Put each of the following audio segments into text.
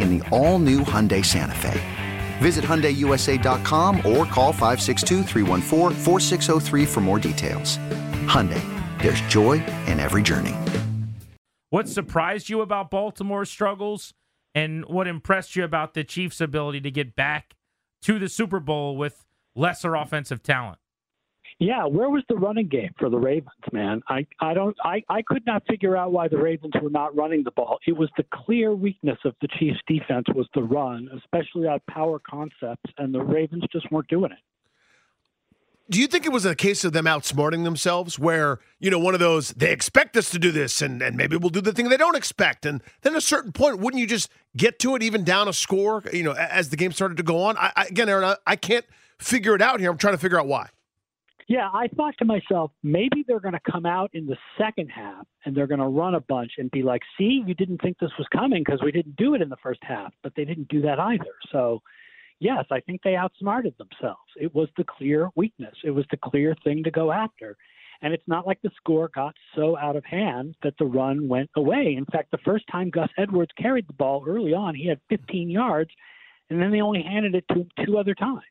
in the all new Hyundai Santa Fe. Visit HyundaiUSA.com or call 562 for more details. Hyundai, there's joy in every journey. What surprised you about Baltimore's struggles and what impressed you about the Chiefs' ability to get back to the Super Bowl with lesser offensive talent? Yeah, where was the running game for the Ravens, man? I I don't I I could not figure out why the Ravens were not running the ball. It was the clear weakness of the Chiefs defense was the run, especially on power concepts, and the Ravens just weren't doing it. Do you think it was a case of them outsmarting themselves where, you know, one of those they expect us to do this and, and maybe we'll do the thing they don't expect and then at a certain point wouldn't you just get to it even down a score, you know, as the game started to go on? I, I again, Aaron, I, I can't figure it out here. I'm trying to figure out why. Yeah, I thought to myself, maybe they're going to come out in the second half and they're going to run a bunch and be like, see, you didn't think this was coming because we didn't do it in the first half, but they didn't do that either. So, yes, I think they outsmarted themselves. It was the clear weakness, it was the clear thing to go after. And it's not like the score got so out of hand that the run went away. In fact, the first time Gus Edwards carried the ball early on, he had 15 yards, and then they only handed it to him two other times.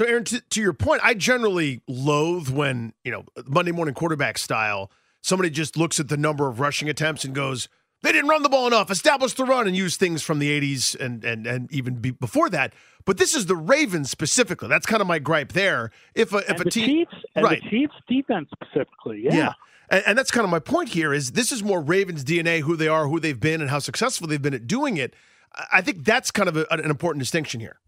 So, Aaron, to, to, your point, I generally loathe when, you know, Monday morning quarterback style, somebody just looks at the number of rushing attempts and goes, they didn't run the ball enough, establish the run, and use things from the 80s and, and, and even be before that. But this is the Ravens specifically. That's kind of my gripe there. If a, if and a the team. Chiefs, and right. the Chiefs defense specifically, yeah. yeah. And, and that's kind of my point here is this is more Ravens DNA, who they are, who they've been, and how successful they've been at doing it. I think that's kind of a, an important distinction here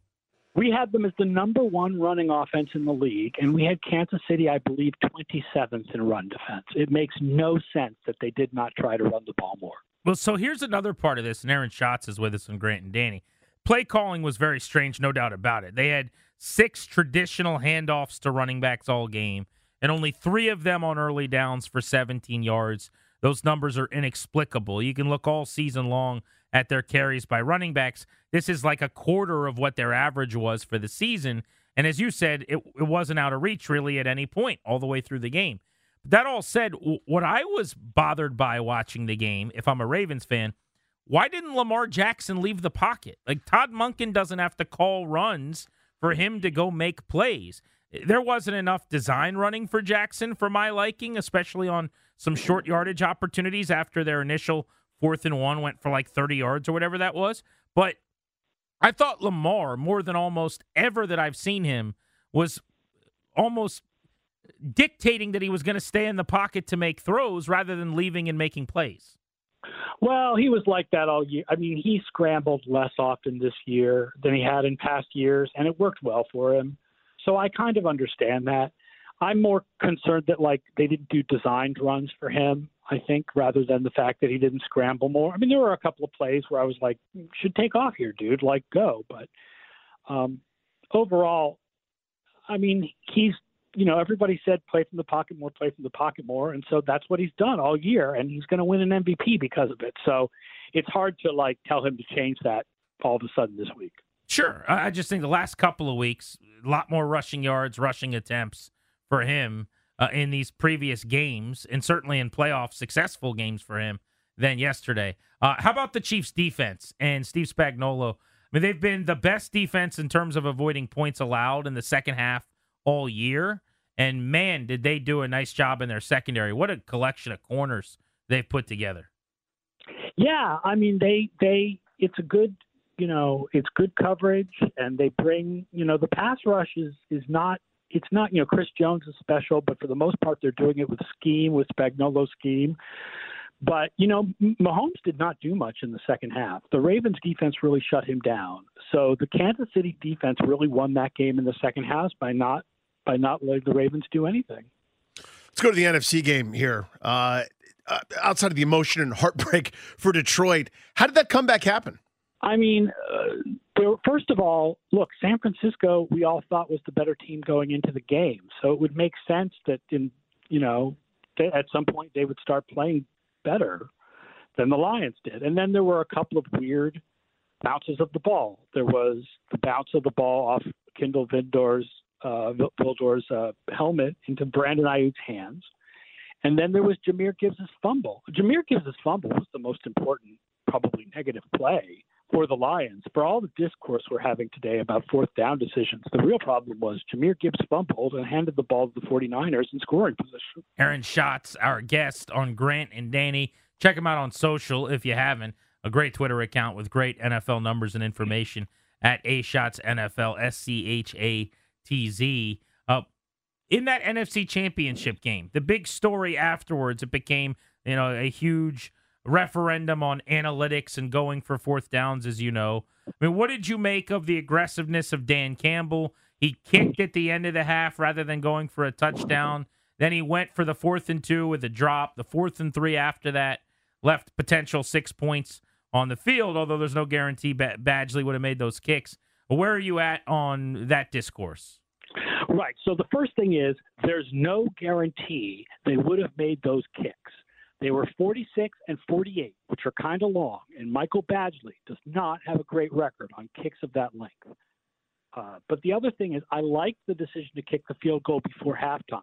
we had them as the number one running offense in the league, and we had Kansas City, I believe, 27th in run defense. It makes no sense that they did not try to run the ball more. Well, so here's another part of this, and Aaron Schatz is with us and Grant and Danny. Play calling was very strange, no doubt about it. They had six traditional handoffs to running backs all game, and only three of them on early downs for 17 yards. Those numbers are inexplicable. You can look all season long at their carries by running backs. This is like a quarter of what their average was for the season. And as you said, it, it wasn't out of reach really at any point all the way through the game. But that all said, what I was bothered by watching the game, if I'm a Ravens fan, why didn't Lamar Jackson leave the pocket? Like Todd Monken doesn't have to call runs for him to go make plays. There wasn't enough design running for Jackson for my liking, especially on some short yardage opportunities after their initial fourth and one went for like 30 yards or whatever that was. But I thought Lamar, more than almost ever that I've seen him, was almost dictating that he was going to stay in the pocket to make throws rather than leaving and making plays. Well, he was like that all year. I mean, he scrambled less often this year than he had in past years, and it worked well for him. So I kind of understand that. I'm more concerned that like they didn't do designed runs for him. I think rather than the fact that he didn't scramble more. I mean, there were a couple of plays where I was like, "Should take off here, dude. Like, go." But um, overall, I mean, he's you know everybody said play from the pocket more, play from the pocket more, and so that's what he's done all year, and he's going to win an MVP because of it. So it's hard to like tell him to change that all of a sudden this week. Sure. I just think the last couple of weeks, a lot more rushing yards, rushing attempts for him uh, in these previous games, and certainly in playoff successful games for him than yesterday. Uh, how about the Chiefs' defense and Steve Spagnuolo? I mean, they've been the best defense in terms of avoiding points allowed in the second half all year. And man, did they do a nice job in their secondary. What a collection of corners they've put together. Yeah, I mean they they it's a good you know it's good coverage and they bring you know the pass rush is is not it's not you know Chris Jones is special, but for the most part they're doing it with scheme with Spagnuolo scheme. But you know Mahomes did not do much in the second half. The Ravens defense really shut him down. So the Kansas City defense really won that game in the second half by not by not letting the Ravens do anything. Let's go to the NFC game here. Uh, uh, outside of the emotion and heartbreak for Detroit, how did that comeback happen? I mean, uh, first of all, look, San Francisco, we all thought was the better team going into the game, so it would make sense that in you know at some point they would start playing better than the Lions did. And then there were a couple of weird bounces of the ball. There was the bounce of the ball off Kindle Vildor's uh, Vildor's uh, helmet into Brandon Aiyuk's hands. And then there was Jahmyr Gibbs' fumble. Jahmyr Gibbs' fumble was the most important, probably negative play for the Lions. For all the discourse we're having today about fourth down decisions, the real problem was Jahmyr Gibbs fumbled and handed the ball to the 49ers in scoring position. Aaron Schatz, our guest on Grant and Danny. Check him out on social if you haven't. A great Twitter account with great NFL numbers and information at A Schatz NFL, S C H A T Z. Uh, in that NFC Championship game, the big story afterwards, it became you know a huge referendum on analytics and going for fourth downs, as you know. I mean, what did you make of the aggressiveness of Dan Campbell? He kicked at the end of the half rather than going for a touchdown. Then he went for the fourth and two with a drop. The fourth and three after that left potential six points on the field, although there's no guarantee Badgley would have made those kicks. Where are you at on that discourse? Right. So the first thing is there's no guarantee they would have made those kicks. They were 46 and 48, which are kind of long, and Michael Badgley does not have a great record on kicks of that length. Uh, but the other thing is, I like the decision to kick the field goal before halftime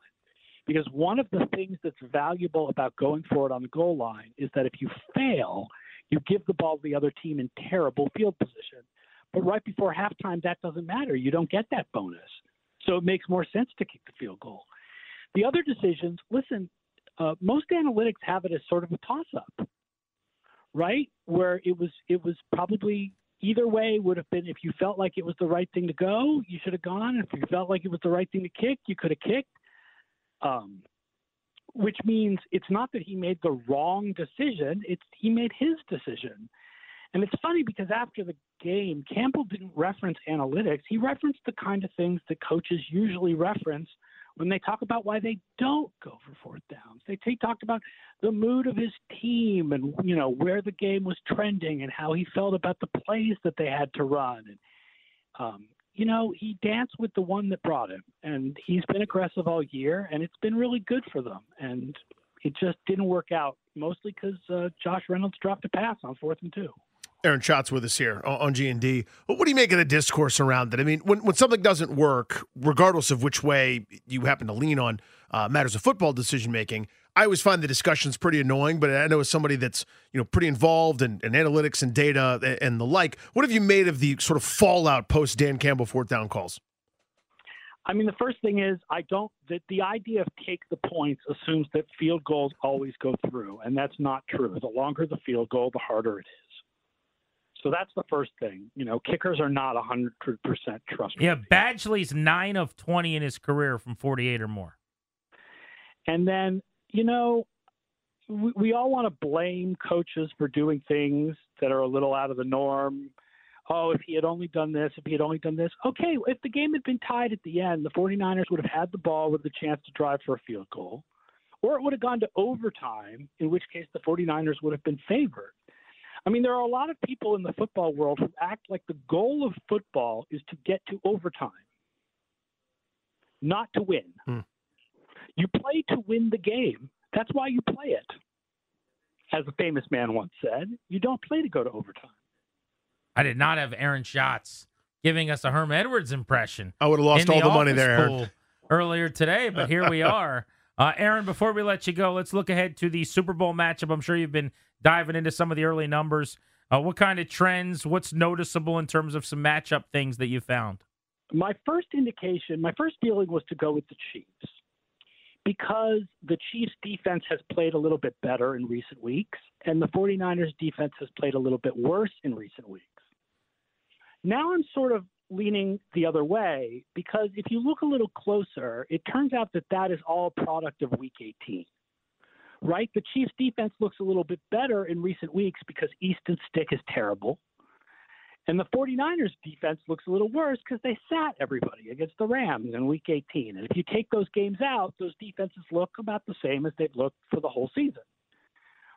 because one of the things that's valuable about going for it on the goal line is that if you fail, you give the ball to the other team in terrible field position. But right before halftime, that doesn't matter. You don't get that bonus. So it makes more sense to kick the field goal. The other decisions, listen, uh, most analytics have it as sort of a toss-up, right? Where it was it was probably either way would have been if you felt like it was the right thing to go, you should have gone. If you felt like it was the right thing to kick, you could have kicked. Um, which means it's not that he made the wrong decision; it's he made his decision. And it's funny because after the game, Campbell didn't reference analytics. He referenced the kind of things that coaches usually reference when they talk about why they don't go for fourth downs. They talked about the mood of his team and you know where the game was trending and how he felt about the plays that they had to run. And um, you know he danced with the one that brought him, and he's been aggressive all year, and it's been really good for them. And it just didn't work out, mostly because uh, Josh Reynolds dropped a pass on fourth and two. Aaron Schatz with us here on G and D. What do you make of the discourse around it? I mean, when when something doesn't work, regardless of which way you happen to lean on uh, matters of football decision making, I always find the discussions pretty annoying. But I know as somebody that's you know pretty involved in, in analytics and data and, and the like, what have you made of the sort of fallout post Dan Campbell fourth down calls? I mean, the first thing is I don't that the idea of take the points assumes that field goals always go through, and that's not true. The longer the field goal, the harder it is. So that's the first thing. You know, kickers are not 100% trustworthy. Yeah, Badgley's 9 of 20 in his career from 48 or more. And then, you know, we, we all want to blame coaches for doing things that are a little out of the norm. Oh, if he had only done this, if he had only done this. Okay, if the game had been tied at the end, the 49ers would have had the ball with the chance to drive for a field goal. Or it would have gone to overtime, in which case the 49ers would have been favored. I mean, there are a lot of people in the football world who act like the goal of football is to get to overtime, not to win. Hmm. You play to win the game. That's why you play it. As a famous man once said, you don't play to go to overtime. I did not have Aaron Schatz giving us a Herm Edwards impression. I would have lost in all the money there. Aaron. earlier today, but here we are. Uh, Aaron, before we let you go, let's look ahead to the Super Bowl matchup. I'm sure you've been diving into some of the early numbers. Uh, what kind of trends? What's noticeable in terms of some matchup things that you found? My first indication, my first feeling was to go with the Chiefs because the Chiefs defense has played a little bit better in recent weeks, and the 49ers defense has played a little bit worse in recent weeks. Now I'm sort of leaning the other way because if you look a little closer, it turns out that that is all product of week 18. Right? The Chiefs defense looks a little bit better in recent weeks because Easton Stick is terrible. And the 49ers defense looks a little worse because they sat everybody against the Rams in week 18. And if you take those games out, those defenses look about the same as they've looked for the whole season.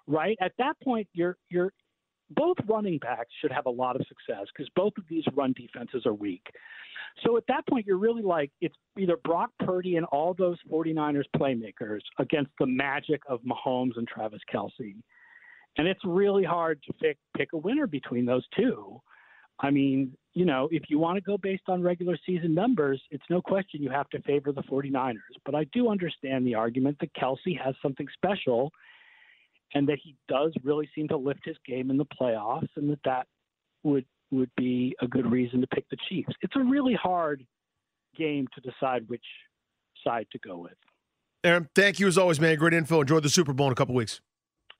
Right? At that point, you're you're both running backs should have a lot of success because both of these run defenses are weak. So at that point, you're really like it's either Brock Purdy and all those 49ers playmakers against the magic of Mahomes and Travis Kelce. And it's really hard to pick, pick a winner between those two. I mean, you know, if you want to go based on regular season numbers, it's no question you have to favor the 49ers. But I do understand the argument that Kelce has something special and that he does really seem to lift his game in the playoffs, and that that would would be a good reason to pick the Chiefs. It's a really hard game to decide which side to go with. Aaron, thank you as always, man. Great info. Enjoy the Super Bowl in a couple weeks.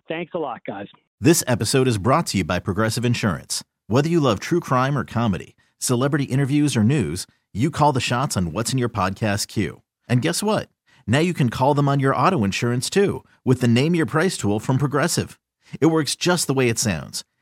Thanks a lot, guys. This episode is brought to you by Progressive Insurance. Whether you love true crime or comedy, celebrity interviews or news, you call the shots on what's in your podcast queue. And guess what? Now you can call them on your auto insurance too with the Name Your Price tool from Progressive. It works just the way it sounds.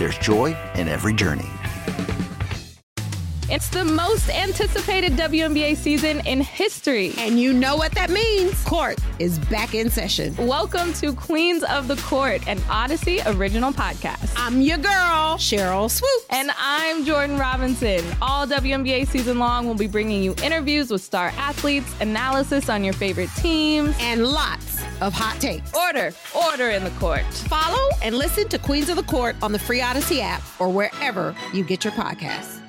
there's joy in every journey. It's the most anticipated WNBA season in history. And you know what that means. Court is back in session. Welcome to Queens of the Court, an Audacy original podcast. I'm your girl, Sheryl Swoopes. And I'm Jordan Robinson. All WNBA season long, we'll be bringing you interviews with star athletes, analysis on your favorite teams, and lots of hot takes. Order, order in the court. Follow and listen to Queens of the Court on the free Audacy app or wherever you get your podcasts.